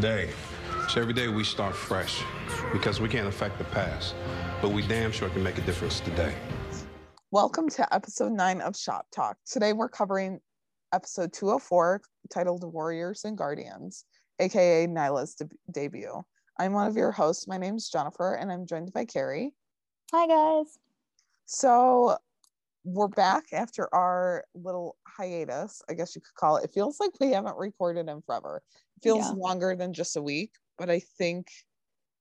today. So every day we start fresh because we can't affect the past, but we damn sure can make a difference today. Welcome to episode nine of Shop Talk. Today we're covering episode 204 titled Warriors and Guardians, aka Nyla's de- debut. I'm one of your hosts. My name is Jennifer, and I'm joined by Carrie. Hi, guys. So we're back after our little hiatus, I guess you could call it. It feels like we haven't recorded in forever. Feels Yeah. longer than just a week, but I think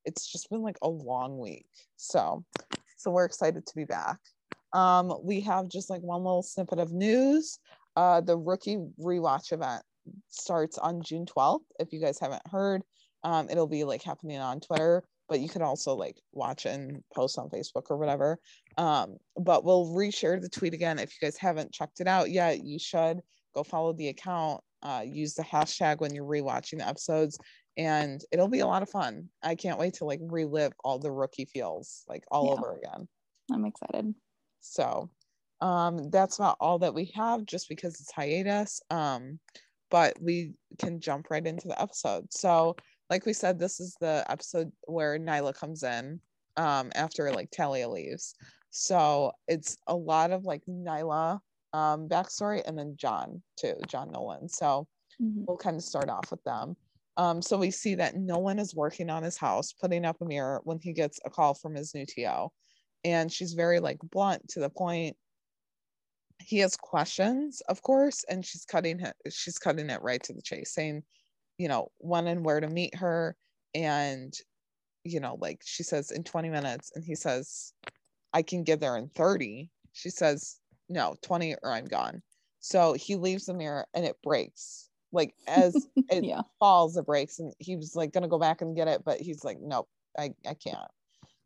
it's just been like a long week. So so we're excited to be back. Um, we have just like one little snippet of news. Uh, the rookie rewatch event starts on June 12th. If you guys haven't heard, um, it'll be like happening on Twitter, but you can also like watch and post on Facebook or whatever. Um, but we'll reshare the tweet again. If you guys haven't checked it out yet, you should go follow the account. Uh, use the hashtag when you're rewatching the episodes, and it'll be a lot of fun. I can't wait to like relive all the rookie feels like all Yeah. over again. I'm excited. So um, that's about all that we have just because it's hiatus. Um, but we can jump right into the episode. So, like we said, this is the episode where Nyla comes in um, after like Talia leaves. So it's a lot of like Nyla um, backstory and then John too, John Nolan. So Mhm. we'll kind of start off with them. Um, so we see that Nolan is working on his house, putting up a mirror when he gets a call from his new TO. And she's very like blunt to the point. He has questions, of course, and she's cutting it, she's cutting it right to the chase, saying, you know, when and where to meet her. And, you know, like she says in 20 minutes, and he says, I can get there in 30. She says, no, 20 or I'm gone. So he leaves the mirror and it breaks. Like as it Yeah. falls, it breaks. And he was like gonna go back and get it, but he's like, nope, I, I can't.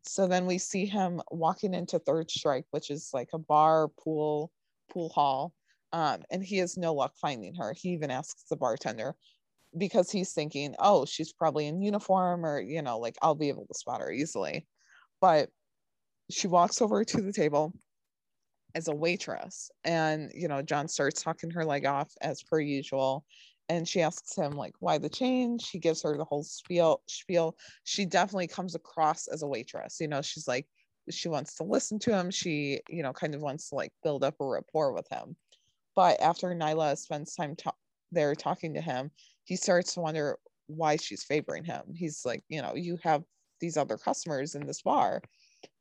So then we see him walking into Third Strike, which is like a bar, pool, pool hall. Um, and he has no luck finding her. He even asks the bartender because he's thinking, oh, she's probably in uniform or, you know, like I'll be able to spot her easily. But she walks over to the table as a waitress. And you know john starts talking her leg off as per usual. And she asks him like why the change? He gives her the whole spiel spiel. She definitely comes across as a waitress. You know she's like she wants to listen to him. She you know kind of wants to like build up a rapport with him. But after nyla spends time there talking to him he starts to wonder why she's favoring him. He's like you know you have these other customers in this bar.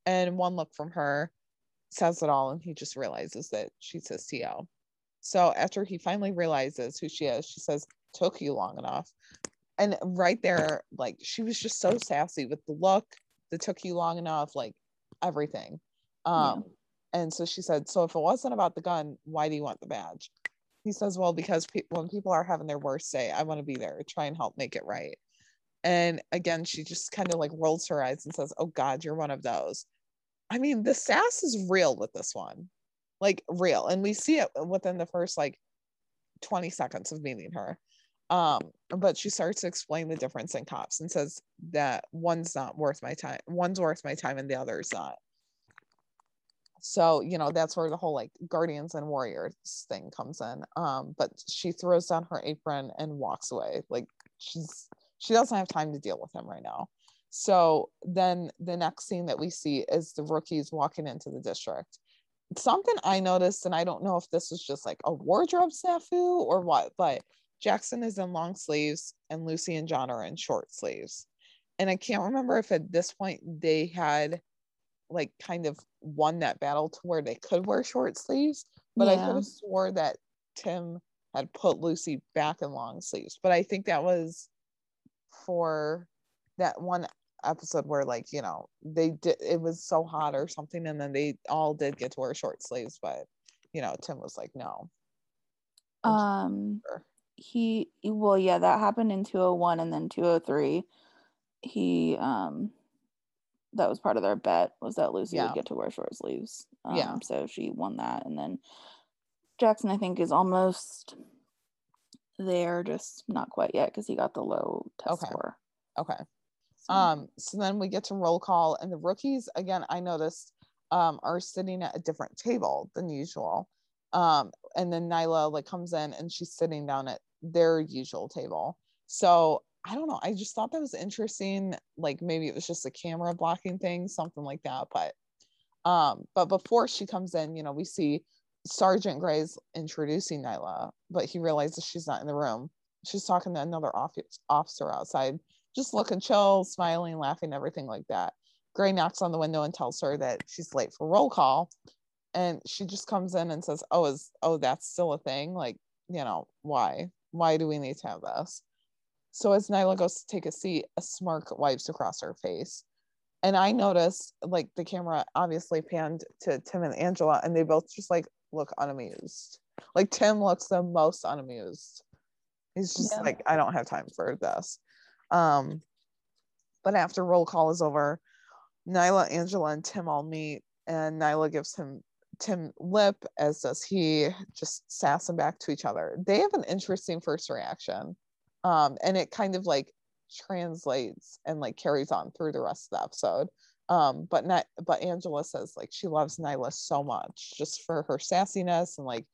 And one look from her says it all and he just realizes that she's his TO. So after he finally realizes who she is, she says, took you long enough. And right there, like she was just so sassy with the look, that took you long enough, like everything. Um, and so she said, So if it wasn't about the gun, why do you want the badge? He says, Well, because pe- when people are having their worst day, I want to be there, try and help make it right. And again, she just kind of like rolls her eyes and says, Oh God, you're one of those. I mean, the sass is real with this one, like real, and we see it within the first like 20 seconds of meeting her. Um, but she starts to explain the difference in cops and says that one's not worth my time, one's worth my time, and the other's not. So, you know, that's where the whole like guardians and warriors thing comes in. Um, but she throws down her apron and walks away. Like she's she doesn't have time to deal with him right now. So then the next scene that we see is the rookies walking into the district. Something I noticed, and I don't know if this was just like a wardrobe snafu or what, but Jackson is in long sleeves and Lucy and John are in short sleeves. And I can't remember if at this point they had like kind of won that battle to where they could wear short sleeves, but I Yeah. could have swore that Tim had put Lucy back in long sleeves. But I think that was for that one episode where like you know they did it was so hot or something and then they all did get to wear short sleeves but you know tim was like no Um, Sure. he well, yeah, that happened in 201 and then 203. He um that was part of their bet was that Lucy Yeah. would get to wear short sleeves. Um, Yeah. So she won that, and then Jackson, I think, is almost there, just not quite yet because he got the low test Okay. score. okay um so then we get to roll call and the rookies again i noticed um are sitting at a different table than usual um and then nyla like comes in and she's sitting down at their usual table so I don't know. I just thought that was interesting. Like maybe it was just a camera blocking thing, something like that. But um, but before she comes in, you know, we see Sergeant Gray's introducing Nyla, but he realizes she's not in the room. She's talking to another officer outside, just looking chill, smiling, laughing, everything like that. Gray knocks on the window and tells her that she's late for roll call. And she just comes in and says, Oh, is oh, that's still a thing? Like, you know, why? Why do we need to have this? So as Nyla goes to take a seat, a smirk wipes across her face. And I noticed like the camera obviously panned to Tim and Angela, and they both just like look unamused. Like Tim looks the most unamused. He's just yeah. like, I don't have time for this. Um, but after roll call is over, Nyla, Angela, and Tim all meet, and Nyla gives him Tim lip, as does he, just sass him back to each other. They have an interesting first reaction. Um, and it kind of like translates and like carries on through the rest of the episode. Um but not but angela says like she loves nyla so much just for her sassiness and like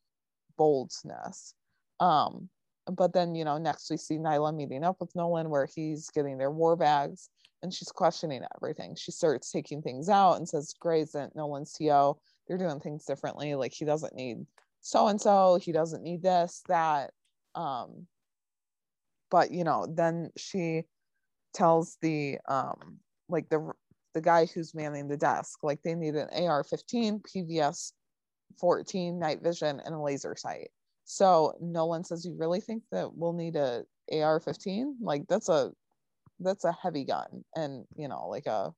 boldness. Um but then you know next we see nyla meeting up with nolan where he's getting their war bags and she's questioning everything. She starts taking things out and says gray isn't nolan's TO they're doing things differently. Like he doesn't need so and so he doesn't need this that. Um but you know then she tells the um like the the guy who's manning the desk like they need an ar-15 pvs 14 night vision and a laser sight so nolan says you really think that we'll need a ar-15 like that's a that's a heavy gun and you know like a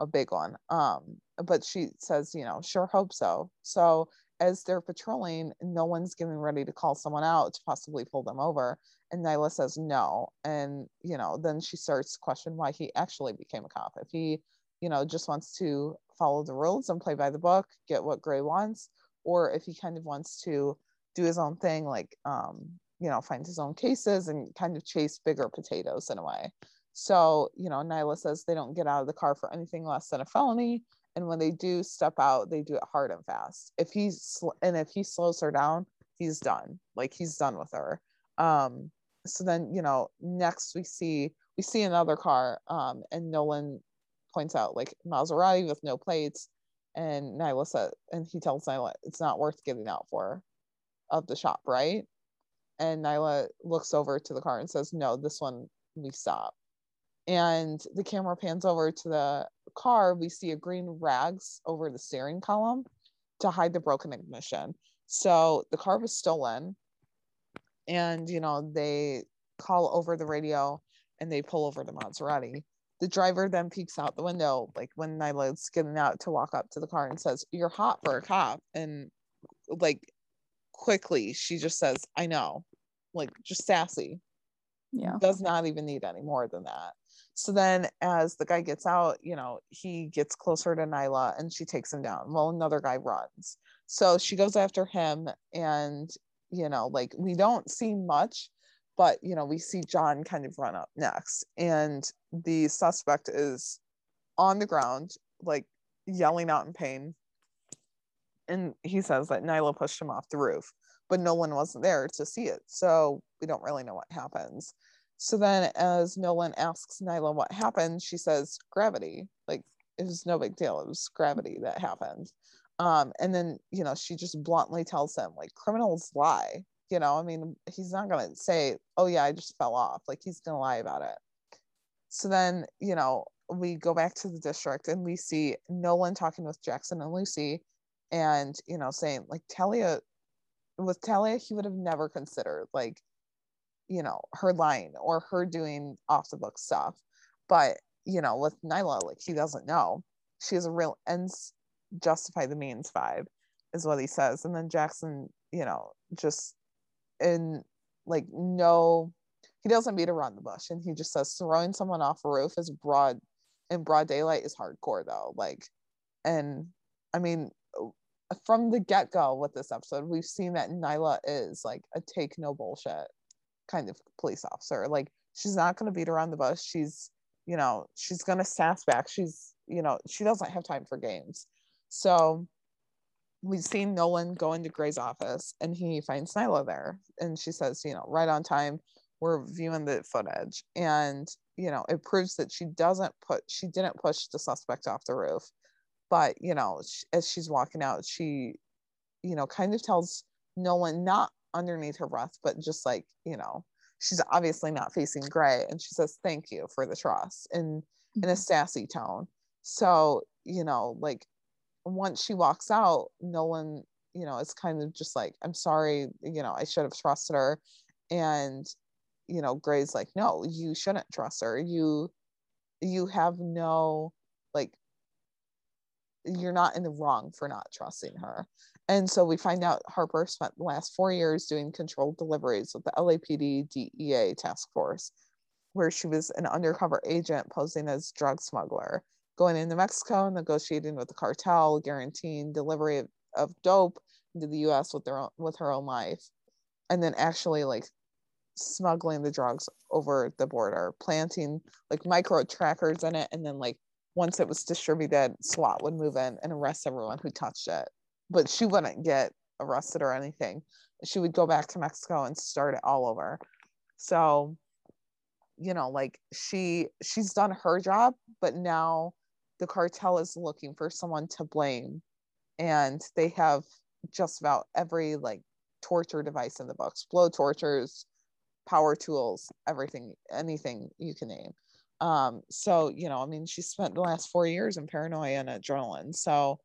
a big one um but she says you know sure hope so so as they're patrolling Nolan's getting ready to call someone out to possibly pull them over and Nyla says no. And, you know, then she starts question why he actually became a cop. If he, you know, just wants to follow the rules and play by the book, get what Gray wants, or if he kind of wants to do his own thing, like, um, you know, find his own cases and kind of chase bigger potatoes in a way. So, you know, Nyla says they don't get out of the car for anything less than a felony. And when they do step out, they do it hard and fast. If he's, sl- and if he slows her down, he's done. Like he's done with her. Um, so then you know next we see we see another car um and nolan points out like maserati with no plates and nyla said and he tells nyla it's not worth getting out for of the shop right? And nyla looks over to the car and says no this one we stop. And the camera pans over to the car. We see a green rags over the steering column to hide the broken ignition. So the car was stolen. And you know they call over the radio and they pull over the Maserati. The driver then peeks out the window, like when Nyla's getting out to walk up to the car and says, You're hot for a cop. And like quickly, she just says, I know, like just sassy. Yeah. Does not even need any more than that. So then, as the guy gets out, you know, he gets closer to Nyla and she takes him down. Well, another guy runs. So she goes after him and you know like we don't see much but you know we see john kind of run up next and the suspect is on the ground like yelling out in pain and he says that nyla pushed him off the roof but Nolan wasn't there to see it so we don't really know what happens so then as nolan asks nyla what happened she says gravity like it was no big deal it was gravity that happened um, and then, you know, she just bluntly tells him, like, criminals lie. You know, I mean, he's not going to say, oh, yeah, I just fell off. Like, he's going to lie about it. So then, you know, we go back to the district and we see Nolan talking with Jackson and Lucy and, you know, saying, like, Talia, with Talia, he would have never considered, like, you know, her lying or her doing off the book stuff. But, you know, with Nyla, like, he doesn't know. She has a real ends justify the means vibe is what he says and then jackson you know just in like no he doesn't beat around the bush and he just says throwing someone off a roof is broad in broad daylight is hardcore though like and i mean from the get-go with this episode we've seen that nyla is like a take no bullshit kind of police officer. Like she's not going to beat around the bush. She's you know she's going to sass back. She's you know she doesn't have time for games. So we've seen Nolan go into Gray's office and he finds Nyla there. And she says, you know, right on time. we're viewing the footage. And you know it proves that she doesn't put she didn't push the suspect off the roof but you know as she's walking out she you know kind of tells nolan not underneath her breath but just like you know she's obviously not facing gray and she says thank you for the trust in in a mm-hmm. sassy tone. So you know like once she walks out nolan you know is kind of just like i'm sorry you know i should have trusted her and you know gray's like no you shouldn't trust her. You you have no you're not in the wrong for not trusting her. And so we find out harper spent the last four years doing controlled deliveries with the lapd dea task force where she was an undercover agent posing as drug smuggler going into mexico and negotiating with the cartel guaranteeing delivery of, of dope into the us with their own, with her own life and then actually like smuggling the drugs over the border, planting like micro trackers in it, and then like once it was distributed, SWAT would move in and arrest everyone who touched it. But she wouldn't get arrested or anything. She would go back to Mexico and start it all over. So, you know, like she she's done her job, but now the cartel is looking for someone to blame. And they have just about every like torture device in the books, blow tortures, power tools, everything, anything you can name. Um, so, you know, I mean, she spent the last four years in paranoia and adrenaline. So,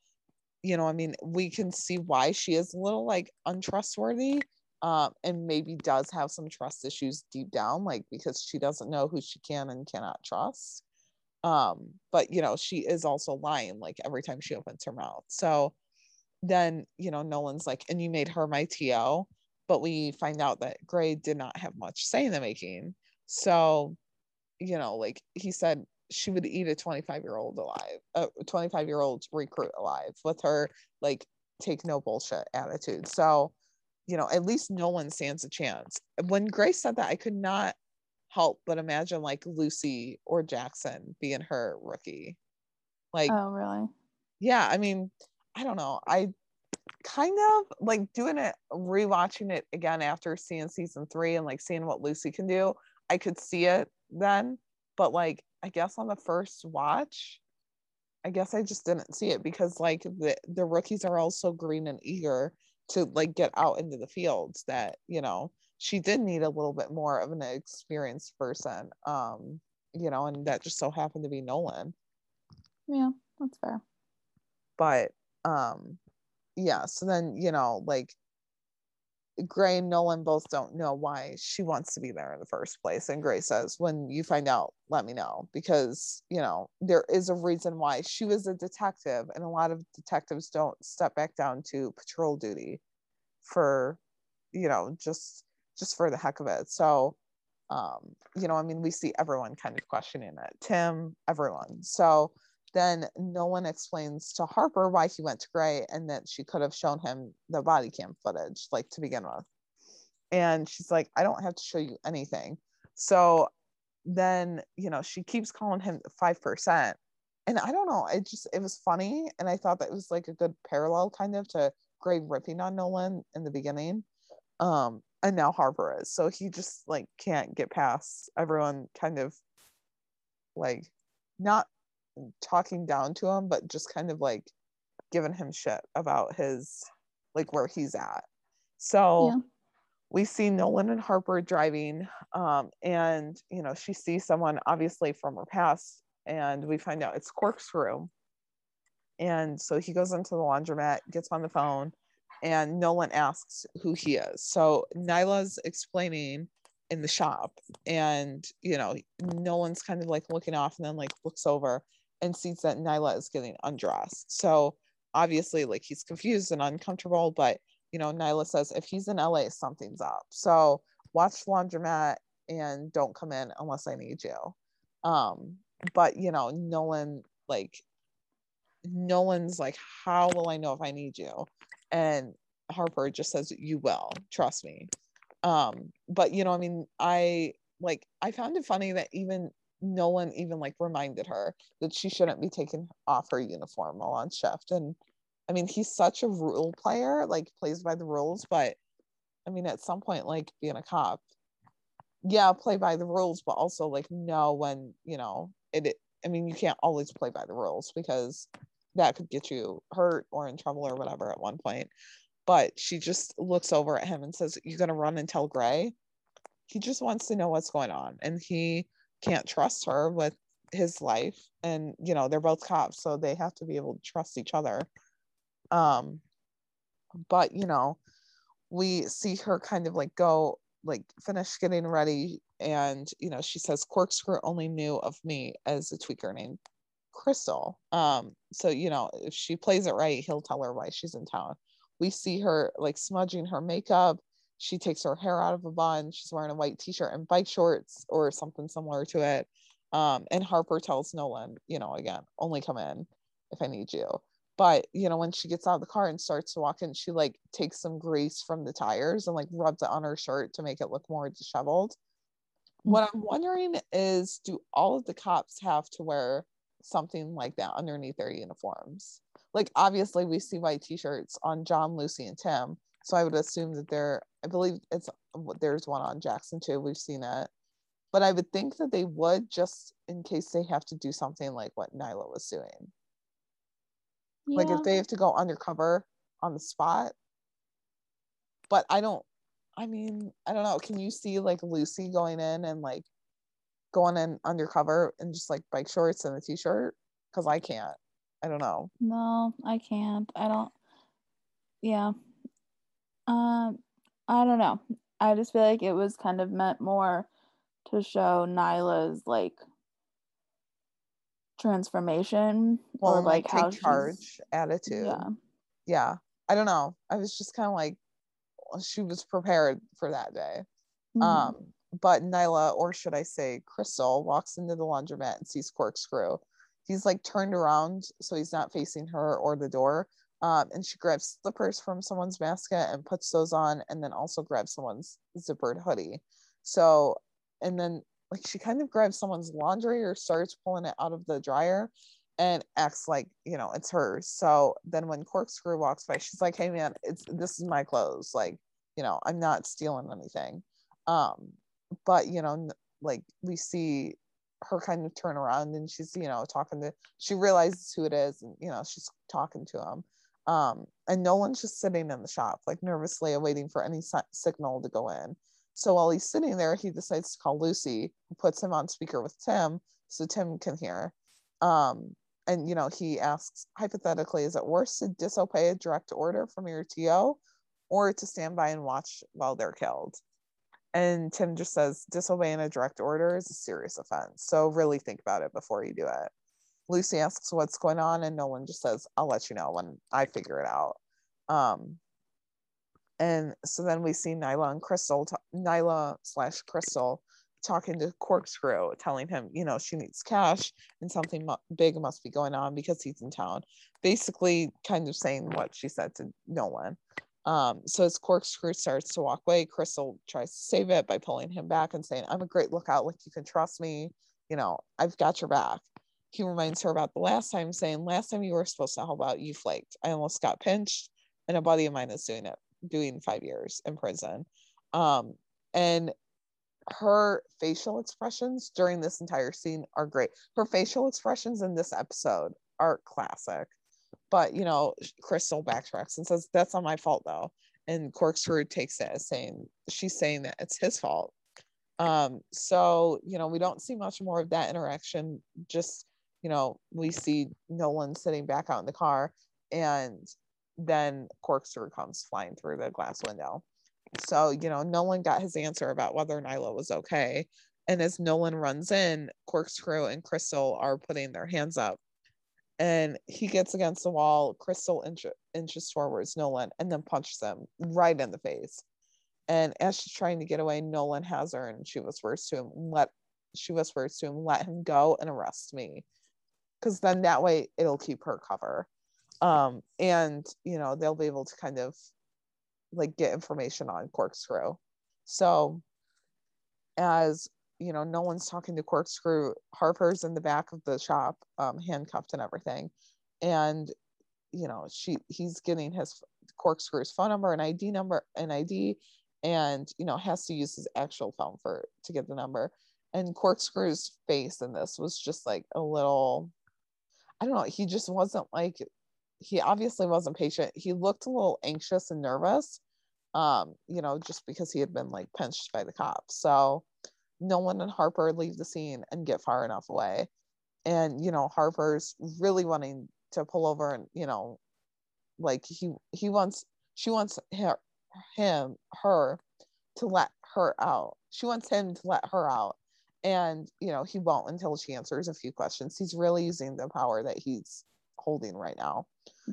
you know, I mean, we can see why she is a little like untrustworthy um, and maybe does have some trust issues deep down, like because she doesn't know who she can and cannot trust. Um, but, you know, she is also lying like every time she opens her mouth. So then, you know, Nolan's like, and you made her my TO but we find out that Gray did not have much say in the making. So, you know, like he said, she would eat a 25 year old alive, a 25 year old recruit alive with her like take no bullshit attitude. So, you know, at least Nolan stands a chance. When Grace said that, I could not help but imagine like Lucy or Jackson being her rookie. Like, oh, really? Yeah. I mean, I don't know. I kind of like doing it rewatching it again after seeing season three and like seeing what lucy can do i could see it then but like i guess on the first watch i guess i just didn't see it because like the the rookies are all so green and eager to like get out into the fields that you know she did need a little bit more of an experienced person um you know and that just so happened to be nolan. Yeah that's fair. But um yeah so then you know like gray and nolan both don't know why she wants to be there in the first place and gray says when you find out let me know because you know there is a reason why. She was a detective and a lot of detectives don't step back down to patrol duty for you know just just for the heck of it. So um you know i mean we see everyone kind of questioning it. Tim everyone. So then Nolan explains to Harper why he went to Gray and that she could have shown him the body cam footage, like to begin with. And she's like, I don't have to show you anything. So then, you know, she keeps calling him 5%. And I don't know, it just, it was funny. And I thought that was like a good parallel kind of to Gray ripping on Nolan in the beginning. Um, and now Harper is. So he just like can't get past everyone kind of like not talking down to him, but just kind of like giving him shit about his like where he's at. So yeah. we see Nolan and Harper driving, um, and you know, she sees someone obviously from her past, and we find out it's Corkscrew. And so he goes into the laundromat, gets on the phone, and Nolan asks who he is. So Nyla's explaining in the shop, and you know, Nolan's kind of like looking off and then like looks over and sees that Nyla is getting undressed. So obviously, like he's confused and uncomfortable, but you know, Nyla says if he's in LA, something's up. So watch laundromat and don't come in unless I need you. Um, but you know, Nolan like Nolan's like, how will I know if I need you? And Harper just says, You will, trust me. Um, but you know, I mean, I like I found it funny that even Nolan even like reminded her that she shouldn't be taking off her uniform while on shift. And I mean, he's such a rule player, like plays by the rules, but I mean, at some point, like being a cop, yeah, play by the rules, but also like know when, you know, it, it I mean, you can't always play by the rules because that could get you hurt or in trouble or whatever at one point. But she just looks over at him and says, You're gonna run and tell Gray? He just wants to know what's going on. And he can't trust her with his life. And you know, they're both cops, so they have to be able to trust each other. Um, but you know, we see her kind of like go like finish getting ready and you know she says corkscrew only knew of me as a tweaker named crystal um so you know if she plays it right he'll tell her why she's in town we see her like smudging her makeup she takes her hair out of a bun she's wearing a white t-shirt and bike shorts or something similar to it um and harper tells nolan you know again only come in if i need you. But you know when she gets out of the car and starts to walk in she like takes some grease from the tires and like rubs it on her shirt to make it look more disheveled. What i'm wondering is do all of the cops have to wear something like that underneath their uniforms? Like obviously we see white t-shirts on john lucy and tim so i would assume that they're i believe it's there's one on jackson too we've seen it but i would think that they would just in case they have to do something like what nyla was doing like if they have to go undercover on the spot but i don't i mean i don't know can you see like lucy going in and like going in undercover and just like bike shorts and a t-shirt because i can't i don't know No, I can't. I don't. Yeah. Um, I don't know. I just feel like it was kind of meant more to show Nyla's like transformation well or like, like how charge attitude Yeah. yeah i don't know i was just kind of like she was prepared for that day Mhm. Um, but Nyla, or should I say Crystal, walks into the laundromat and sees Corkscrew. He's like turned around so he's not facing her or the door. Um, and she grabs slippers from someone's basket and puts those on, and then also grabs someone's zippered hoodie. So, and then like she kind of grabs someone's laundry or starts pulling it out of the dryer and acts like you know it's hers. So then when Corkscrew walks by, she's like, "Hey man, it's this is my clothes. Like, you know, I'm not stealing anything." um but you know like we see her kind of turn around and she's you know talking to she realizes who it is and you know she's talking to him um and nolan's just sitting in the shop like nervously awaiting for any si- signal to go in so while he's sitting there he decides to call lucy who puts him on speaker with tim so tim can hear um and you know he asks hypothetically is it worse TO disobey a direct order from your to or to stand by and watch while they're killed and Tim just says, disobeying a direct order is a serious offense. So really think about it before you do it. Lucy asks what's going on, and Nolan just says, I'll let you know when I figure it out. Um, and so then we see Nyla and Crystal, t- Nyla slash Crystal talking to Corkscrew, telling him, you know, she needs cash and something big must be going on because he's in town. Basically, kind of saying what she said to Nolan. Um, so as Corkscrew starts to walk away, Crystal tries to save it by pulling him back and saying, I'm a great lookout, like you can trust me, you know, I've got your back. He reminds her about the last time, saying, Last time you were supposed to help out, you flaked. I almost got pinched, and a buddy of mine is doing it, doing five years in prison. Um, and her facial expressions during this entire scene are great. Her facial expressions in this episode are classic but you know crystal backtracks and says that's not my fault though and corkscrew takes it as saying she's saying that it's his fault um so you know we don't see much more of that interaction just you know we see nolan sitting back out in the car and then corkscrew comes flying through the glass window so you know nolan got his answer about whether nyla was okay and as nolan runs in corkscrew and crystal are putting their hands up and he gets against the wall. Crystal inch- inches towards Nolan and then punches him right in the face. And as she's trying to get away, Nolan has her and she whispers to him, "Let." She whispers to him, "Let him go and arrest me," because then that way it'll keep her cover. Um, and you know they'll be able to kind of like get information on Corkscrew. So as you know, Nolan's talking to Corkscrew. Harper's in the back of the shop, um, handcuffed and everything, and you know, she he's getting his Corkscrew's phone number and ID number and ID, and you know has to use his actual phone for to get the number and corkscrew's face in this was just like a little i don't know he just wasn't like he obviously wasn't patient. He looked a little anxious and nervous um you know just because he had been like pinched by the cops. So nolan and harper leave the scene and get far enough away. And you know harper's really wanting to pull over and you know like he he wants she wants her him her to let her out. She wants him to let her out and you know he won't until she answers a few questions. He's really using the power that he's holding right now.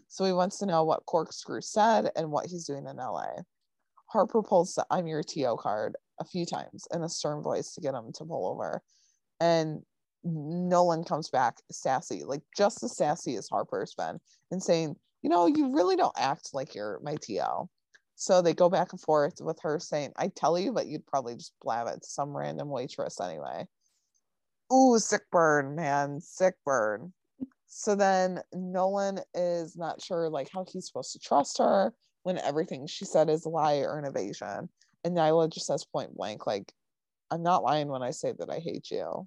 So he wants to know what corkscrew said and what he's doing in la harper pulls the i'm your TO card a few times in a stern voice to get him to pull over. And nolan comes back sassy like just as sassy as harper's been and saying you know you really don't act like you're my TO so they go back and forth with her saying, I tell you, but you'd probably just blab it to some random waitress anyway. Ooh, sick burn, man, sick burn. So then Nolan is not sure like how he's supposed to trust her when everything she said is a lie or an evasion. And Nyla just says point blank, like, I'm not lying when I say that I hate you.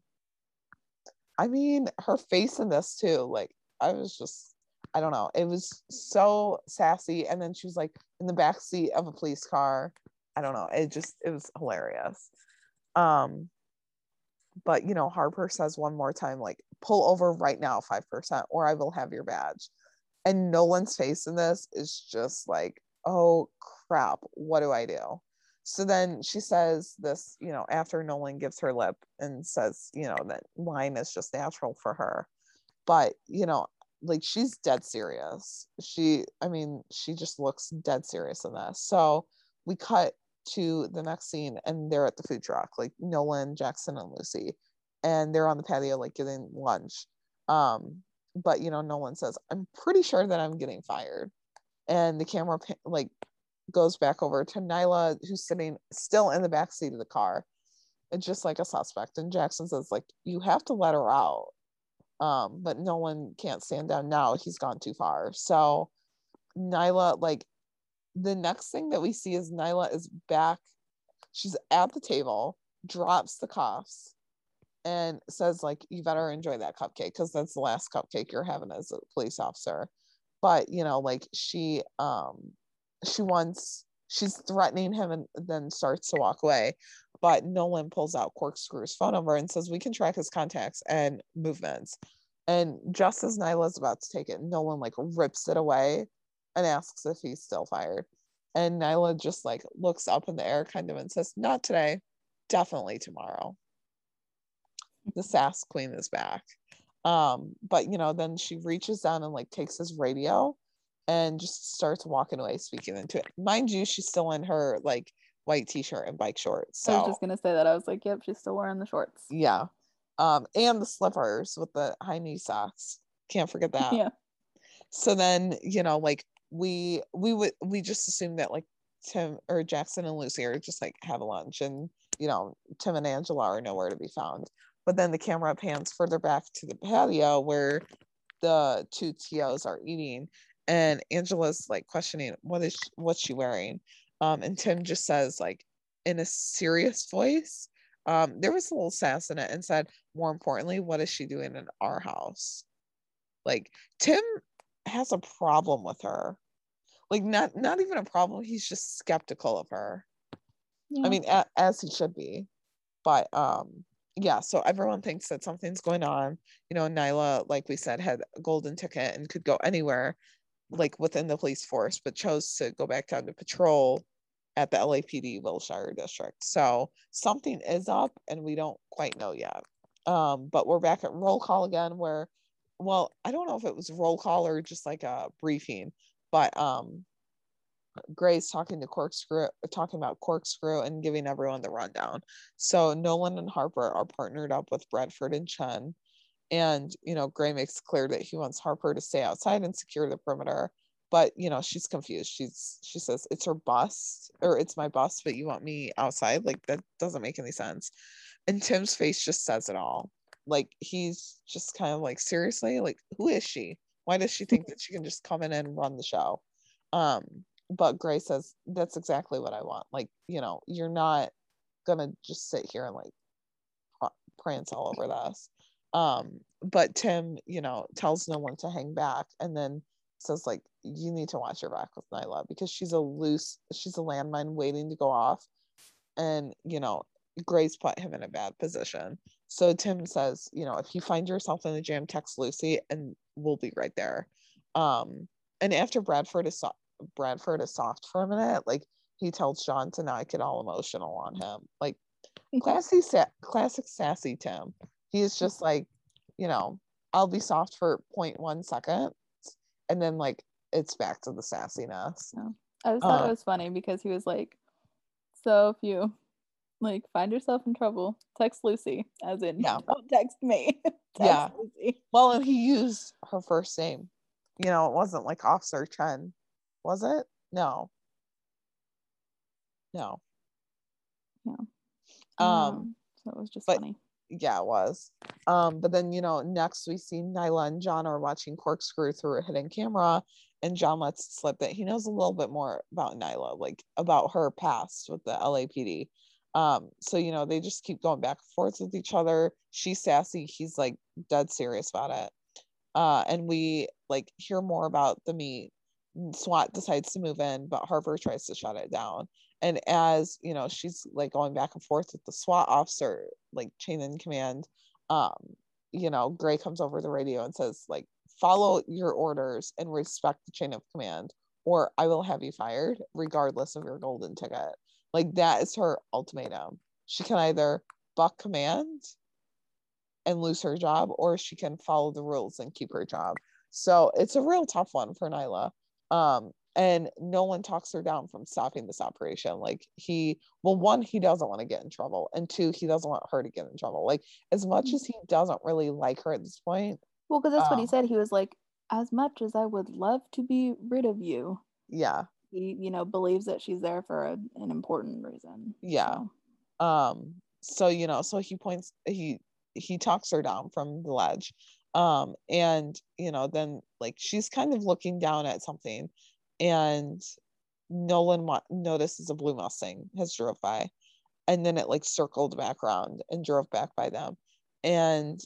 I mean, her face in this too, like, I was just I don't know. It was so sassy. And then she was like in the back seat of a police car. I don't know. It just it was hilarious. Um, but you know, Harper says one more time, like, pull over right now, five percent, or I will have your badge. And Nolan's face in this is just like, oh crap, what do I do? So then she says this, you know, after Nolan gives her lip and says, you know, that line is just natural for her. But, you know, like she's dead serious. She, I mean, she just looks dead serious in this. So we cut to the next scene and they're at the food truck, like Nolan, Jackson, and Lucy, and they're on the patio, like getting lunch. Um, but you know, Nolan says, I'm pretty sure that I'm getting fired. And the camera like goes back over to Nyla, who's sitting still in the back seat of the car. It's just like a suspect. And Jackson says, like, you have to let her out um but Nolan can't stand down now he's gone too far. So nyla like the next thing that we see is nyla is back she's at the table drops the cuffs and says like you better enjoy that cupcake because that's the last cupcake you're having as a police officer. But you know like she um she wants she's threatening him and then starts to walk away but Nolan pulls out Corkscrew's phone number and says we can track his contacts and movements. And just as Nyla's about to take it, Nolan like rips it away and asks if he's still fired. And Nyla just like looks up in the air kind of and says, Not today, definitely tomorrow. The sass queen is back. Um, but you know, then she reaches down and like takes his radio and just starts walking away, speaking into it. Mind you, she's still in her like white t-shirt and bike shorts. So I was just gonna say that. I was like, yep, she's still wearing the shorts. Yeah. Um, and the slippers with the high knee socks. Can't forget that. Yeah. So then, you know, like we we would we just assumed that like Tim or Jackson and Lucy are just like have a lunch and you know, Tim and Angela are nowhere to be found. But then the camera pans further back to the patio where the two TOs are eating and Angela's like questioning what is she, what's she wearing um, and Tim just says, like, in a serious voice, um, there was a little sass in it and said, more importantly, what is she doing in our house? Like, Tim has a problem with her. Like, not not even a problem. He's just skeptical of her. Yeah. I mean, a, as he should be. But um, yeah, so everyone thinks that something's going on. You know, Nyla, like we said, had a golden ticket and could go anywhere like within the police force, but chose to go back down to patrol at the LAPD Wilshire district. So something is up and we don't quite know yet. Um, but we're back at roll call again where well, I don't know if it was roll call or just like a briefing, but um Gray's talking to Corkscrew, talking about Corkscrew and giving everyone the rundown. So Nolan and Harper are partnered up with Bradford and Chen and, you know, Gray makes clear that he wants Harper to stay outside and secure the perimeter. But, you know, she's confused. She's she says, it's her bus or it's my bus, but you want me outside. Like that doesn't make any sense. And Tim's face just says it all. Like he's just kind of like, seriously, like who is she? Why does she think that she can just come in and run the show? Um, but Gray says that's exactly what I want. Like, you know, you're not gonna just sit here and like prance all over this. Um, but Tim, you know, tells Nolan to hang back and then says like you need to watch your back with Nyla because she's a loose, she's a landmine waiting to go off. And, you know, Gray's put him in a bad position. So Tim says, you know, if you find yourself in a jam, text Lucy and we'll be right there. Um, and after Bradford is so- Bradford is soft for a minute, like he tells John to not get all emotional on him. Like classy, sa- classic sassy Tim. He's just like, you know, I'll be soft for 0.1 second, and then like it's back to the sassiness. Yeah. I just thought Uh, it was funny because he was like, "So if you like find yourself in trouble, text Lucy." As in, Yeah. don't text me. text Yeah. Lucy. Well, and he used her first name. You know, it wasn't like Officer Chen, was it? No. No. Yeah. Um, so it was just but- funny. yeah, it was. Um, but then you know, next we see Nyla and John are watching Corkscrew through a hidden camera, and John lets slip that he knows a little bit more about Nyla, like about her past with the LAPD. Um, so you know, they just keep going back and forth with each other. She's sassy, he's like dead serious about it. Uh, and we like hear more about the meet. SWAT decides to move in, but Harper tries to shut it down. And as you know, she's like going back and forth with the SWAT officer, like chain in command. Um, you know, Gray comes over the radio and says, like, follow your orders and respect the chain of command, or I will have you fired, regardless of your golden ticket. Like that is her ultimatum. She can either buck command and lose her job, or she can follow the rules and keep her job. So it's a real tough one for Nyla. Um, and Nolan talks her down from stopping this operation. Like he, well, one, he doesn't want to get in trouble, and two, he doesn't want her to get in trouble. Like as much as he doesn't really like her at this point, Well, because that's what he um, said. He was like, "As much as I would love to be rid of you, yeah, he, you know, believes that she's there for a, an important reason." Yeah. So, um so you know so he points he he talks her down from the ledge um and you know then like she's kind of looking down at something and nolan notices a blue mustang has drove by and then it like circled back around and drove back by them and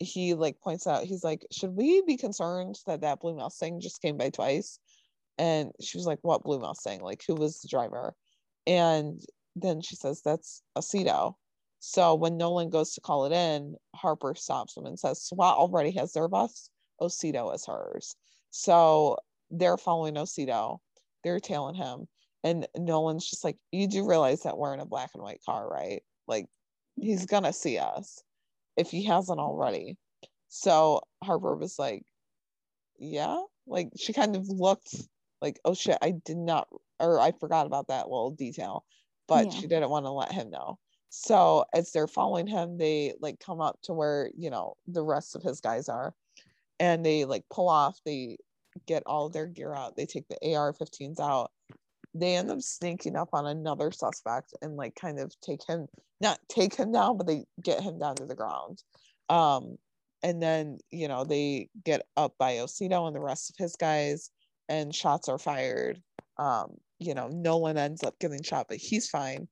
he like points out he's like should we be concerned that that blue Mustang just came by twice and she was like what blue Mustang like who was the driver and then she says that's a Cedo. So when Nolan goes to call it in, Harper stops him and says SWAT already has their bus. Ocido is hers. So they're following Ocido. They're tailing him. And Nolan's just like, you do realize that we're in a black and white car, right? Like he's gonna see us if he hasn't already. So Harper was like, Yeah. Like she kind of looked like, oh shit, I did not or I forgot about that little detail but Yeah. she didn't want to let him know. So as they're following him, they like come up to where, you know, the rest of his guys are and they like pull off, they get all of their gear out, they take the AR 15s out. They end up sneaking up on another suspect and like kind of take him, not take him down, but they get him down to the ground. Um, and then, you know, they get up by Ocido and the rest of his guys, and shots are fired. Um, you know, Nolan ends up getting shot, but he's fine.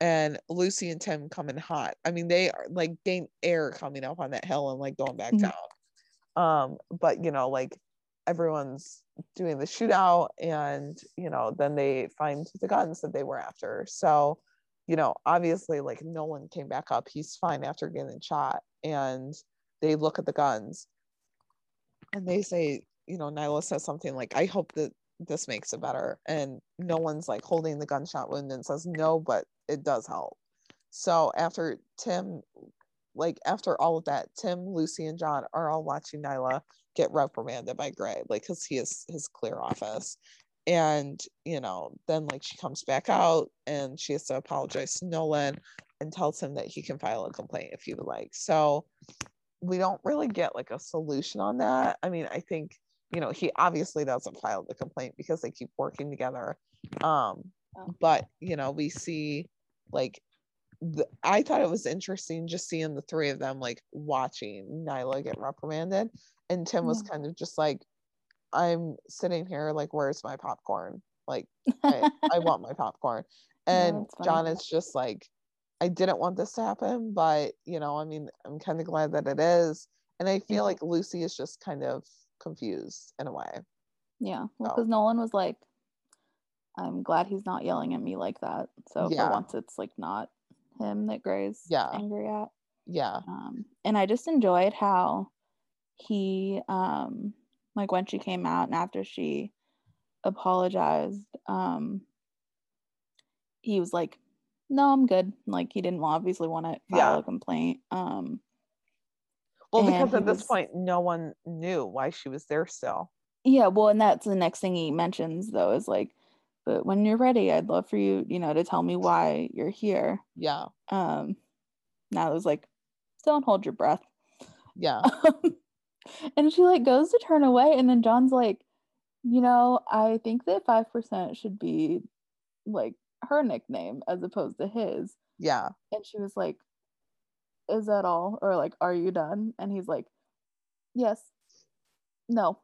And Lucy and Tim come in hot. I mean, they are like gain air coming up on that hill and like going back Mhm. down. Um, but you know, like everyone's doing the shootout, and you know, then they find the guns that they were after. So, you know, obviously, like Nolan came back up. He's fine after getting shot, and they look at the guns, and they say, you know, Nyla says something like, "I hope that this makes it better. And Nolan's like holding the gunshot wound and says no, but it does help. So after Tim, like after all of that, Tim, Lucy, and John are all watching Nyla get reprimanded by Gray, like because he is his clear office. And you know, then like she comes back out and she has to apologize to Nolan and tells him that he can file a complaint if he would like. So we don't really get like a solution on that. I mean, I think you know he obviously doesn't file the complaint because they keep working together um Oh. but you know we see like the, i thought it was interesting just seeing the three of them like watching nyla get reprimanded and tim was kind of just like I'm sitting here like, where's my popcorn? Like, I, I want my popcorn. And funny. John is just like, I didn't want this to happen, but you know, I mean, I'm kind of glad that it is. And I feel Mhm. like Lucy is just kind of confused in a way. Yeah, well, So- because Nolan was like, "I'm glad he's not yelling at me like that." So Yeah. for once, it's like not him that Gray's Yeah. angry at. Yeah. Um, and I just enjoyed how he, um, like when she came out and after she apologized, um, he was like, "No, I'm good." Like he didn't obviously want to file Yeah. a complaint. Um, Well, because at this was- point, no one knew why she was there still. Yeah, well, and that's the next thing he mentions though is like, but when you're ready, I'd love for you, you know, to tell me why you're here. Yeah. Um, now it was like, don't hold your breath. Yeah. and she like goes to turn away, and then John's like, you know, I think that five percent should be like her nickname as opposed to his. Yeah. And she was like, Is that all? Or like, Are you done? And he's like, Yes. No.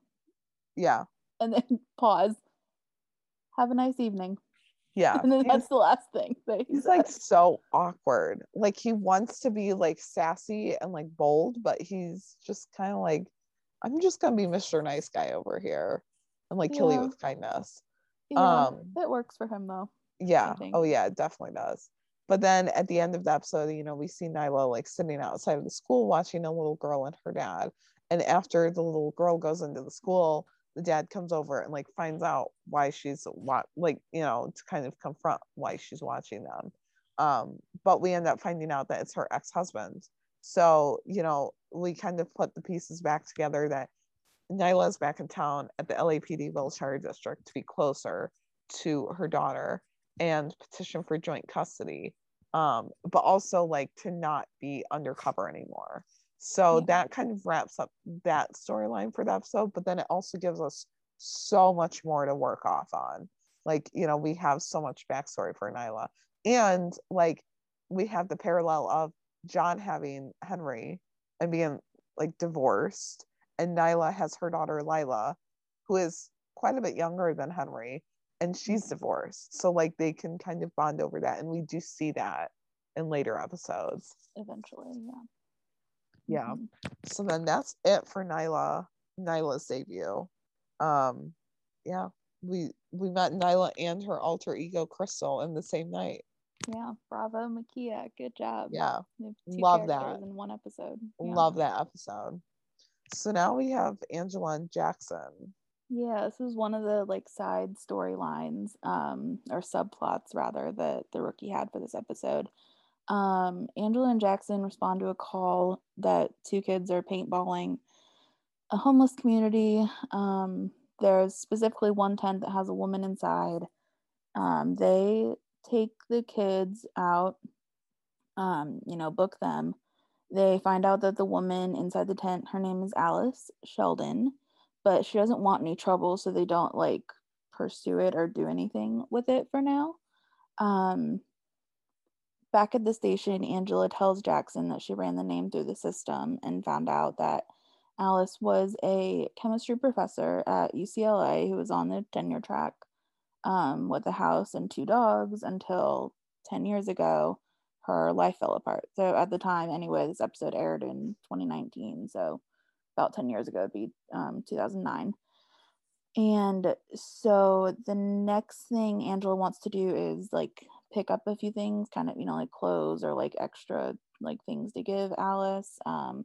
Yeah. And then pause. Have a nice evening. Yeah. And then that's the last thing that he he's like so awkward. Like he wants to be like sassy and like bold, but he's just kind of like, I'm just gonna be Mr. Nice Guy over here and like kill you with kindness. Yeah, um, it works for him though. Yeah. Oh yeah, it definitely does. But then at the end of the episode, you know, we see Nyla like sitting outside of the school watching a little girl and her dad. And after the little girl goes into the school, the dad comes over and like finds out why she's wa- like, you know, to kind of confront why she's watching them. Um, but we end up finding out that it's her ex-husband. So, you know, we kind of put the pieces back together that Nyla's back in town at the LAPD Wilshire district to be closer to her daughter and petition for joint custody um but also like to not be undercover anymore so Yeah. that kind of wraps up that storyline for the episode but then it also gives us so much more to work off on like you know we have so much backstory for nyla and like we have the parallel of john having henry and being like divorced and nyla has her daughter lila who is quite a bit younger than henry and she's divorced. So like they can kind of bond over that and we do see that in later episodes. Eventually, yeah. yeah. Mhm. so then that's it for nyla nyla's debut. Um yeah we we met nyla and her alter ego crystal in the same night Yeah. Bravo, Mekia. Good job. yeah You have two love that. in one episode. Yeah. love that episode so now we have angela and jackson Yeah, this is one of the like side storylines, um, or subplots rather, that the rookie had for this episode. Um, Angela and Jackson respond to a call that two kids are paintballing a homeless community. Um, there's specifically one tent that has a woman inside. Um, they take the kids out, um, you know, book them. They find out that the woman inside the tent, her name is Alice Sheldon but she doesn't want any trouble so they don't like pursue it or do anything with it for now um back at the station angela tells jackson that she ran the name through the system and found out that alice was a chemistry professor at ucla who was on the tenure track um, with a house and two dogs until 10 years ago her life fell apart so at the time anyway this episode aired in 2019 so about 10 years ago, it'd be um, 2009. And so the next thing Angela wants to do is like pick up a few things, kind of, you know, like clothes or like extra like things to give Alice. Um,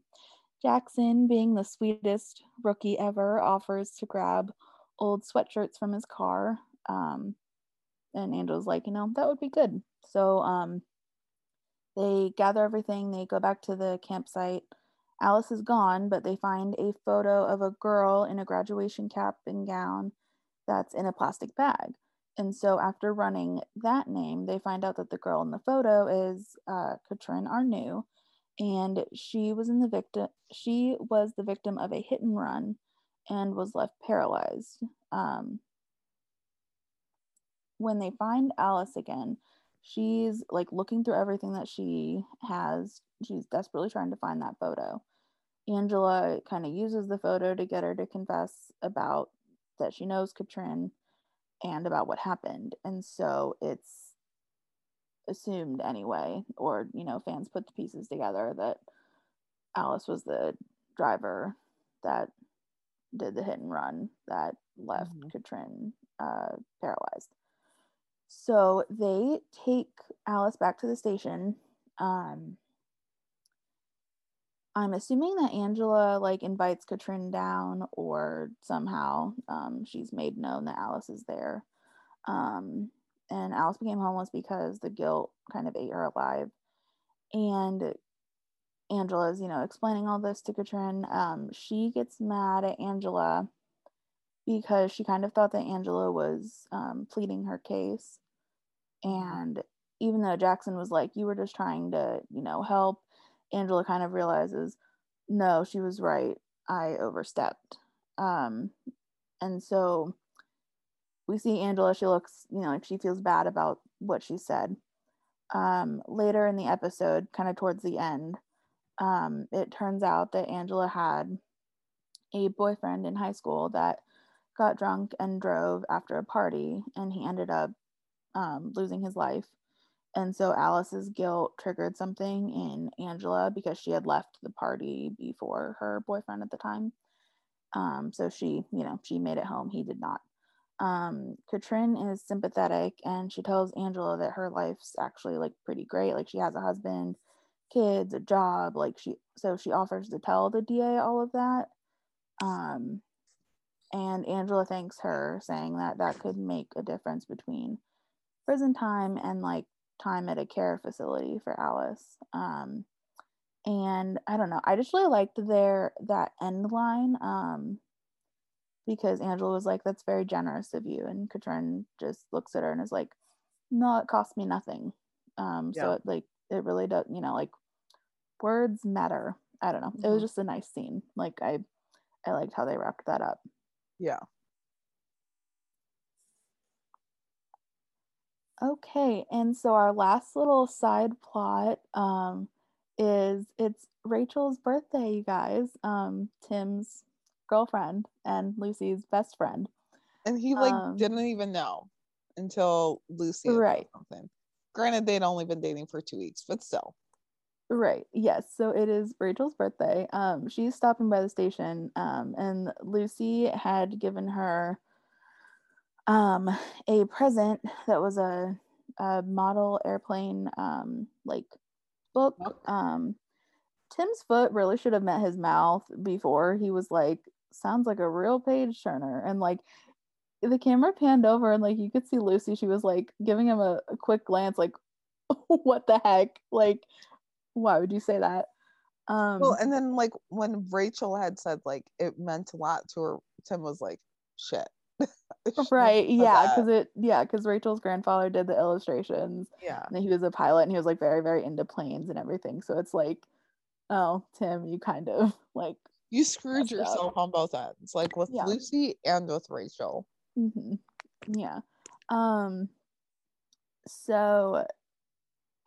Jackson, being the sweetest rookie ever, offers to grab old sweatshirts from his car. Um, and Angela's like, you know, that would be good. So um, they gather everything, they go back to the campsite. Alice is gone, but they find a photo of a girl in a graduation cap and gown that's in a plastic bag. And so, after running that name, they find out that the girl in the photo is uh, Katrin Arnoux, and she was in the victim. She was the victim of a hit and run, and was left paralyzed. Um, when they find Alice again, she's like looking through everything that she has. She's desperately trying to find that photo. Angela kind of uses the photo to get her to confess about that she knows Katrin and about what happened. And so it's assumed anyway, or you know, fans put the pieces together that Alice was the driver that did the hit and run that left mm-hmm. Katrin uh, paralyzed. So they take Alice back to the station. Um, I'm assuming that Angela like invites Katrin down or somehow um, she's made known that Alice is there. Um, and Alice became homeless because the guilt kind of ate her alive. And Angela's, you know, explaining all this to Katrin. Um, she gets mad at Angela because she kind of thought that Angela was um, pleading her case. And even though Jackson was like, you were just trying to, you know, help, Angela kind of realizes, no, she was right. I overstepped. Um, and so we see Angela, she looks, you know, like she feels bad about what she said. Um, later in the episode, kind of towards the end, um, it turns out that Angela had a boyfriend in high school that got drunk and drove after a party, and he ended up um, losing his life. And so Alice's guilt triggered something in Angela because she had left the party before her boyfriend at the time. Um, so she, you know, she made it home. He did not. Um, Katrin is sympathetic and she tells Angela that her life's actually like pretty great. Like she has a husband, kids, a job. Like she, so she offers to tell the DA all of that. Um, and Angela thanks her, saying that that could make a difference between prison time and like time at a care facility for Alice. Um, and I don't know, I just really liked their that end line um, because Angela was like, "That's very generous of you," and Katrin just looks at her and is like, "No, it cost me nothing." Um, yeah. So it like it really does, you know, like words matter. I don't know. Mm-hmm. It was mm-hmm. just a nice scene. Like I, I liked how they wrapped that up. Yeah. Okay, and so our last little side plot um, is it's Rachel's birthday, you guys. Um, Tim's girlfriend and Lucy's best friend. And he like um, didn't even know until Lucy right something. Granted, they'd only been dating for two weeks, but still. Right. Yes. So it is Rachel's birthday. Um, she's stopping by the station, um, and Lucy had given her um a present that was a, a model airplane um like book. Um, Tim's foot really should have met his mouth before he was like, sounds like a real page turner, and like the camera panned over and like you could see Lucy. She was like giving him a, a quick glance, like, what the heck, like why would you say that? Um, well, and then like when Rachel had said like it meant a lot to her, Tim was like, shit. right. Yeah. Cause it, yeah. Cause Rachel's grandfather did the illustrations. Yeah. And he was a pilot and he was like very, very into planes and everything. So it's like, oh, Tim, you kind of like, you screwed yourself up. on both ends, like with yeah. Lucy and with Rachel. Mm-hmm. Yeah. Um, so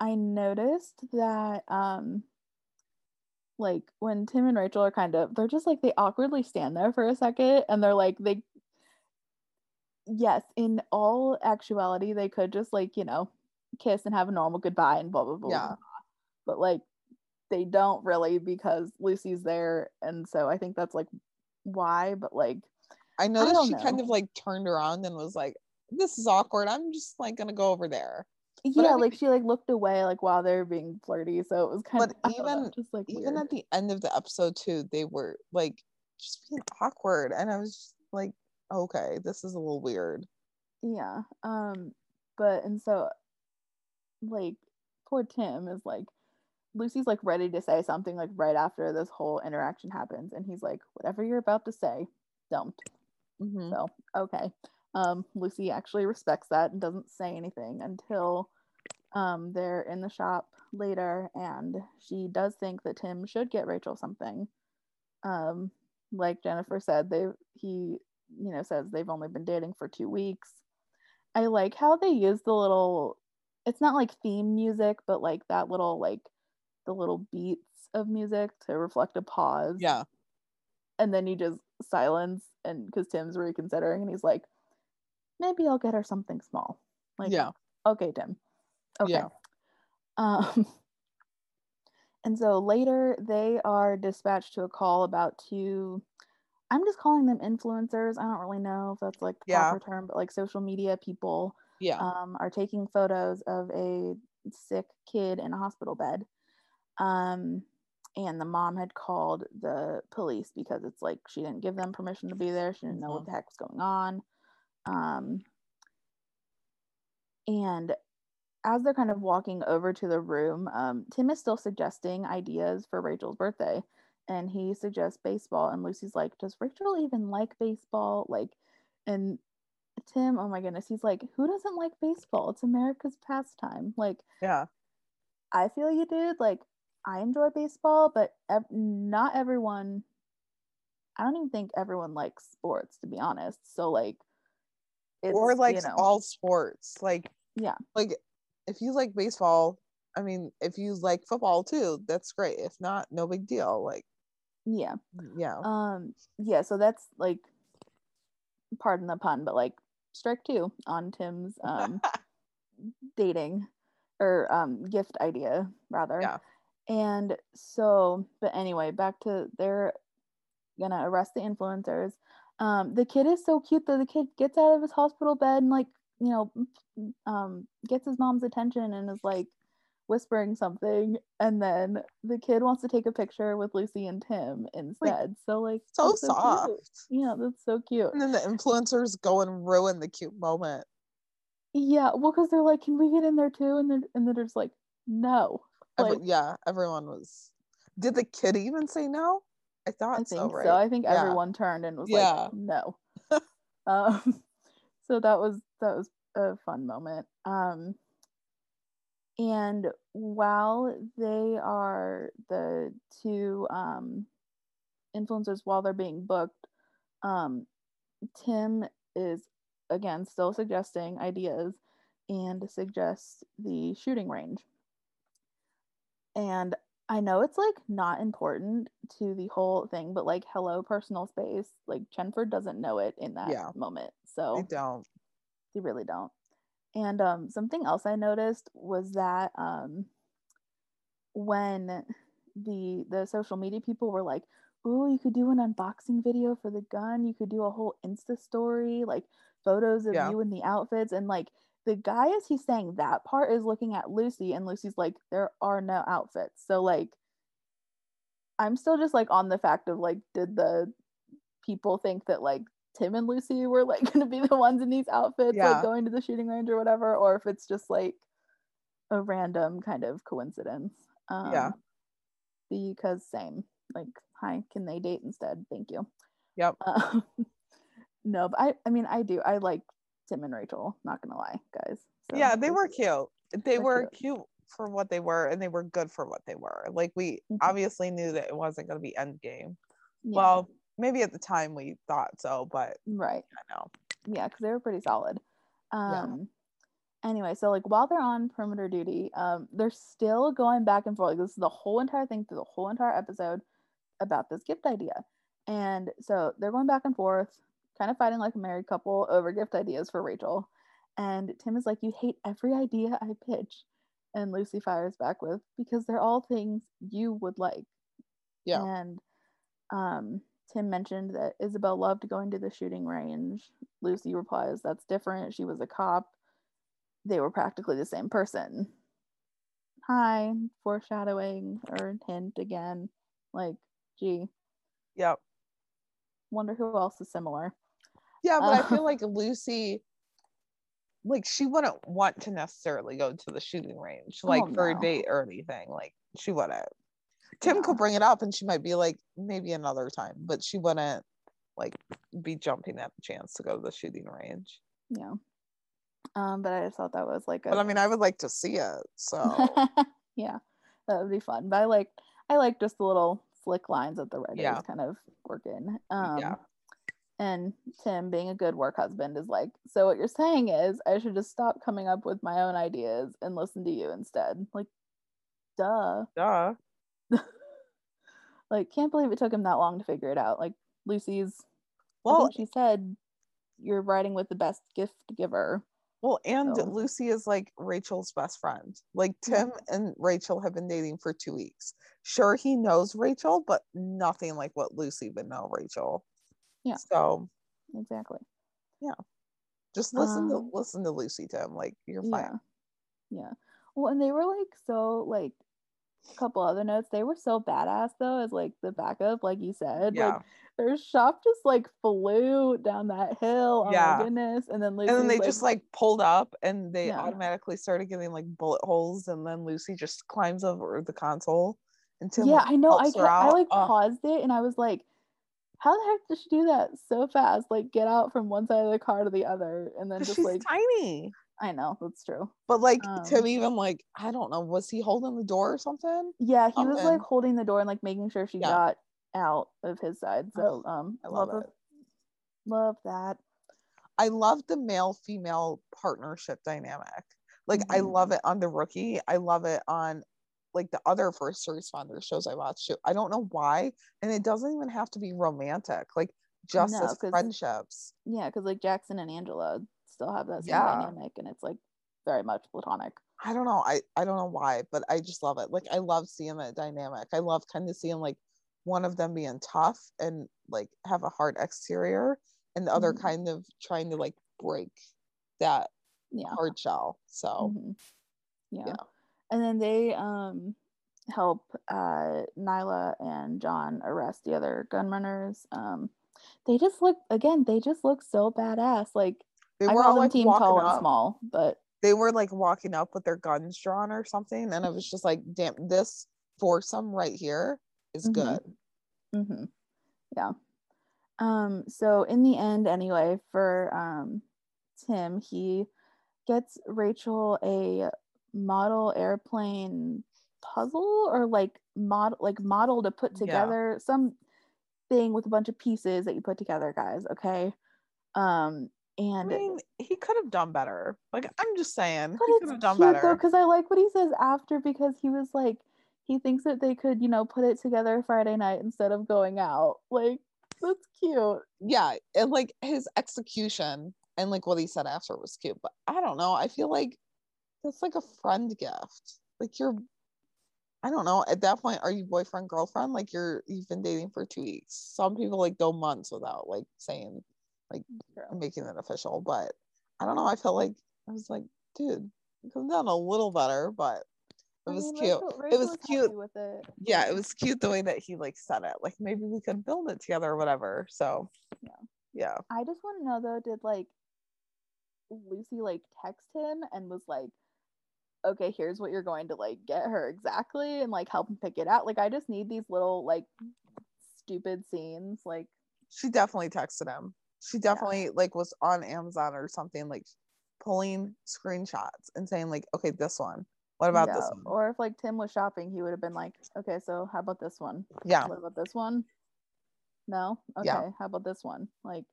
I noticed that um like when Tim and Rachel are kind of they're just like they awkwardly stand there for a second and they're like they yes, in all actuality they could just like, you know, kiss and have a normal goodbye and blah blah blah. Yeah. But like they don't really because Lucy's there and so I think that's like why, but like I noticed I she know. kind of like turned around and was like, This is awkward. I'm just like gonna go over there yeah, like she like looked away like while they were being flirty, so it was kind but of even know, just like even weird. at the end of the episode too, they were like just being awkward, and I was just like, okay, this is a little weird. Yeah, um, but and so like poor Tim is like Lucy's like ready to say something like right after this whole interaction happens, and he's like, whatever you're about to say, don't. Mm-hmm. So okay. Um, Lucy actually respects that and doesn't say anything until um, they're in the shop later, and she does think that Tim should get Rachel something. Um, like Jennifer said, they he you know says they've only been dating for two weeks. I like how they use the little. It's not like theme music, but like that little like the little beats of music to reflect a pause. Yeah. and then you just silence and because Tim's reconsidering and he's like, maybe I'll get her something small. Like, yeah. okay, Dim. Okay. Yeah. Um, and so later they are dispatched to a call about two. I'm just calling them influencers. I don't really know if that's like the Yeah. proper term, but like social media people Yeah. um, are taking photos of a sick kid in a hospital bed. Um, and the mom had called the police because it's like she didn't give them permission to be there. She didn't know what Mhm. the heck was going on. Um, and as they're kind of walking over to the room, um, Tim is still suggesting ideas for Rachel's birthday. And he suggests baseball. And Lucy's like, Does Rachel even like baseball? Like, and Tim, oh my goodness, he's like, Who doesn't like baseball? It's America's pastime. Like, yeah. I feel you, dude. Like, I enjoy baseball, but ev- not everyone. I don't even think everyone likes sports, to be honest. So, like, it's, or like you know, all sports. Like yeah, like if you like baseball, I mean, if you like football too, that's great. If not, no big deal. Like yeah. yeah. Um, yeah, so that's like, pardon the pun, but like strike two on Tim's um dating or um gift idea rather. Yeah. And so, but anyway, back to they're gonna arrest the influencers. Um, the kid is so cute though. The kid gets out of his hospital bed and like, you know, um, gets his mom's attention and is like whispering something, and then the kid wants to take a picture with Lucy and Tim instead. so like, so that's cute. soft. Yeah, that's so cute. And then the influencers go and ruin the cute moment. Yeah, well, because they're like, "Can we get in there too?" And then and then they're just like, "No." Every- yeah, everyone was. Did the kid even say no? I thought I think so, so. I think Yeah. everyone turned and was Yeah. like, "No." um, so that was that was a fun moment. Um, and while they are the two um, influencers, while they're being booked, um, Tim is again still suggesting ideas and suggests the shooting range. And I know it's like not important to the whole thing, but like hello personal space, like Chenford doesn't know it in that Yeah. moment. So don't. they really don't. And um, something else I noticed was that um, when the the social media people were like, "Oh, you could do an unboxing video for the gun. You could do a whole Insta story, like photos of Yeah. you in the outfits." And like the guy, as he's saying that part, is looking at Lucy, and Lucy's like, "There are no outfits." So like, I'm still just like on the fact of like, did the people think that like Tim and Lucy were like going to be the ones in these outfits, Yeah. like going to the shooting range or whatever, or if it's just like a random kind of coincidence. Um, Yeah. Because same, like, hi, can they date instead? Thank you. Yep. Um, no, but I, I mean, I do. I like Tim and Rachel. Not gonna lie, guys. So yeah, they were cute. They were cute for what they were, and they were good for what they were. Like we Mhm. obviously knew that it wasn't to be Endgame. yeah, Well, maybe at the time we thought so, but right. I know. yeah because they were pretty solid Yeah. um anyway so like while they're on perimeter duty um they're still going back and forth like this is the whole entire thing through the whole entire episode about this gift idea and so they're going back and forth kind of fighting like a married couple over gift ideas for rachel and tim is like you hate every idea i pitch and lucy fires back with because they're all things you would like Yeah. and um, Tim mentioned that Isabel loved going to the shooting range. Lucy replies, That's different. She was a cop. They were practically the same person. Hi, foreshadowing or hint again. Like, gee, Yep. wonder who else is similar. Yeah, but I Uh, feel like Lucy, like she wouldn't want to necessarily go to the shooting range, like Oh, for a date or anything. Like she wouldn't. Tim No. could bring it up, and she might be like, maybe another time, but she wouldn't like be jumping at the chance to go to the shooting range. Yeah. Um, but I just thought that was like a But I mean, I would like to see it. So yeah, that would be fun. But I like I like just the little slick lines that the writers Yeah. kind of work in. Um, yeah, And Tim, being a good work husband, is like, so what you're saying is I should just stop coming up with my own ideas and listen to you instead. Like, duh. duh. Like, can't believe it took him that long to figure it out. Like, Lucy's. Well, she said you're riding with the best gift giver. Well, and So- Lucy is like Rachel's best friend. Like Tim and Rachel have been dating for two weeks. Sure, he knows Rachel, but nothing like what Lucy would know Rachel. Yeah. So Exactly. Yeah. Just listen to Um, listen to Lucy, Tim. Like you're fine. Yeah. yeah. Well, and they were like so like a couple other notes. They were so badass though, as like the backup, like you said. Yeah. Like their shop just like flew down that hill. Oh Yeah. my goodness. And then Lucy's and then they like, just like pulled up and they Yeah. automatically started getting like bullet holes and then Lucy just climbs over the console and Tim Yeah, like, I know. I kept, I like paused it and I was like, how the heck did she do that so fast? Like get out from one side of the car to the other and then just she's like tiny. I know, that's true. But like Tim Um, even like I don't know, was he holding the door or something? Yeah, he was like holding the door and like making sure she Yeah. got out of his side. So Oh, um I love love it. love that. I love the male female partnership dynamic. Like I Mhm. love it on the rookie. I love it on like the other first responder shows I watch too. I don't know why. And it doesn't even have to be romantic. Like just No, as friendships. Yeah, because like Jackson and Angela still have that same Yeah. dynamic and it's like very much platonic. I don't know. I, I don't know why, but I just love it. Like I love seeing that dynamic. I love kind of seeing like one of them being tough and like have a hard exterior and the other Mhm. kind of trying to like break that Yeah. hard shell. So Mhm. Yeah. Yeah. And then they um help uh Nyla and John arrest the other gun runners. Um they just look again, they just look so badass. Like they I were call all them like team tall and small, but They were like walking up with their guns drawn or something, and I was just like, "Damn, this foursome right here is Mhm. good." hmm Yeah. Um, so in the end, anyway, for um Tim, he gets Rachel a model airplane puzzle or like mod like model to put Yeah. together some thing with a bunch of pieces that you put together, guys. Okay. Um I and mean, he could have done better. Like I'm just saying, he could have done better. because I like what he says after because he was like he thinks that they could, you know, put it together Friday night instead of going out. Like that's cute. yeah and like his execution and like what he said after was cute but i don't know i feel like that's like a friend gift. Like you're i don't know at that point are you boyfriend girlfriend? Like you're you've been dating for two weeks. Some people like go months without like saying like making it official but i don't know i felt like i was like dude have done a little better but it I was mean, cute. Rachel- it Rachel was cute. with it. yeah it was cute the way that he like said it. Like maybe we could build it together or whatever so Yeah. yeah. I just want to know though, did like Lucy like text him and was like, okay, here's what you're going to like get her exactly and like help him pick it out? Like, I just need these little like stupid scenes. Like, she definitely texted him. She definitely like was on Amazon or something like pulling screenshots and saying like, okay, this one. What about this one? Or if like Tim was shopping, he would have been like, okay, so how about this one? yeah, What about this one? No? Okay, Yeah. how about this one? Like,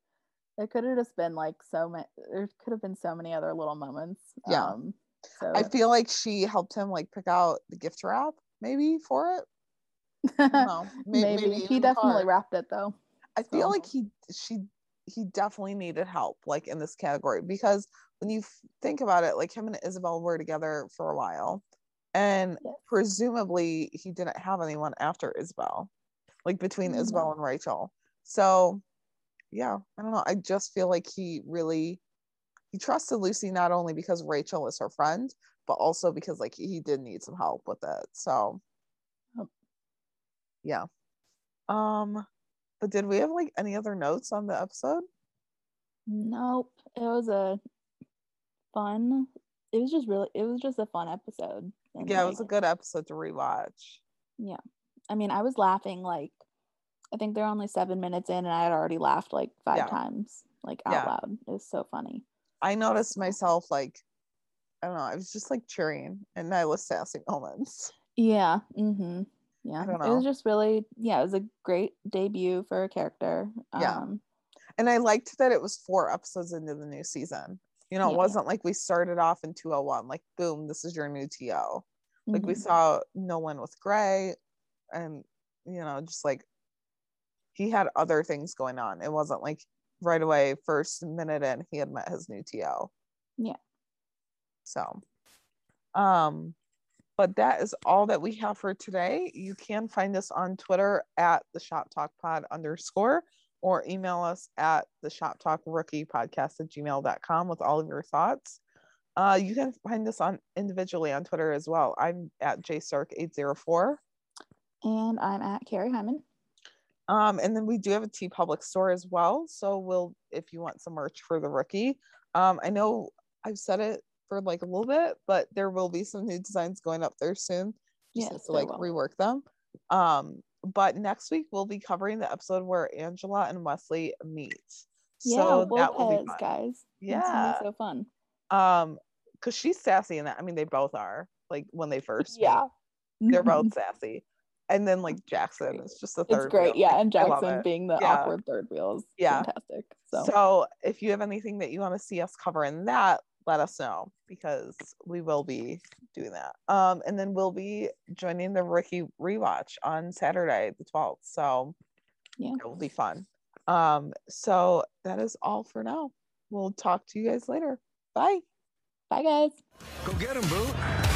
it could have just been like so many, there could have been so many other little moments. Yeah. Um, so I feel like she helped him like pick out the gift wrap maybe for it. I don't know. May- maybe, maybe he definitely wrapped it though. I feel like he she he definitely needed help like in this category because when you think about it, like him and Isabel were together for a while, and Yes. presumably he didn't have anyone after Isabel, like between No. Isabel and Rachel. So, yeah, I don't know. I just feel like he really he trusted Lucy not only because Rachel is her friend, but also because like he did need some help with it. So, yeah. Um, but did we have like any other notes on the episode? Nope. It was a fun. It was just really. It was just a fun episode. and, Yeah, it was a good episode to rewatch. Yeah. I mean, I was laughing like. I think they're only seven minutes in, and I had already laughed like five Yeah. times, like out Yeah. loud. It was so funny. I noticed myself like I don't know, I was just like cheering and Nyla's sassy moments. Yeah. Mm-hmm. Yeah. don't It was just really. Yeah. It was a great debut for a character. Yeah. Um, And I liked that it was four episodes into the new season. You know, it Yeah. wasn't like we started off in 201, like boom, this is your new TO. Like we mhm. saw no one with Gray and you know, just like he had other things going on. It wasn't like right away, first minute in, he had met his new TO. Yeah. So, um, but that is all that we have for today. You can find us on Twitter at the Shop Talk Pod underscore or email us at the Shop Talk Rookie Podcast at gmail.com with all of your thoughts. Uh, you can find us on individually on Twitter as well. I'm at jstark804. And I'm at Carrie Hyman. Um, and then we do have a TeePublic store as well. So we'll, if you want some merch for the rookie, um, I know I've said it for like a little bit, but there will be some new designs going up there soon. Just Yes, to like will. rework them. Um, but next week we'll be covering the episode where Angela and Wesley meet. Yeah, so that will be fun. guys. Yeah. so fun. Um, because she's sassy in that. I mean, they both are like when they first meet, Yeah. they're both sassy. And then like Jackson is just the third. It's great. wheel. Yeah. Like, And Jackson being the Yeah. awkward third wheel is Yeah. fantastic. So. So, if you have anything that you want to see us cover in that, let us know because we will be doing that. Um, and then we'll be joining the rookie rewatch on Saturday, the 12th. So Yeah. it will be fun. Um, so that is all for now. We'll talk to you guys later. Bye. bye, guys. Go get him, boo.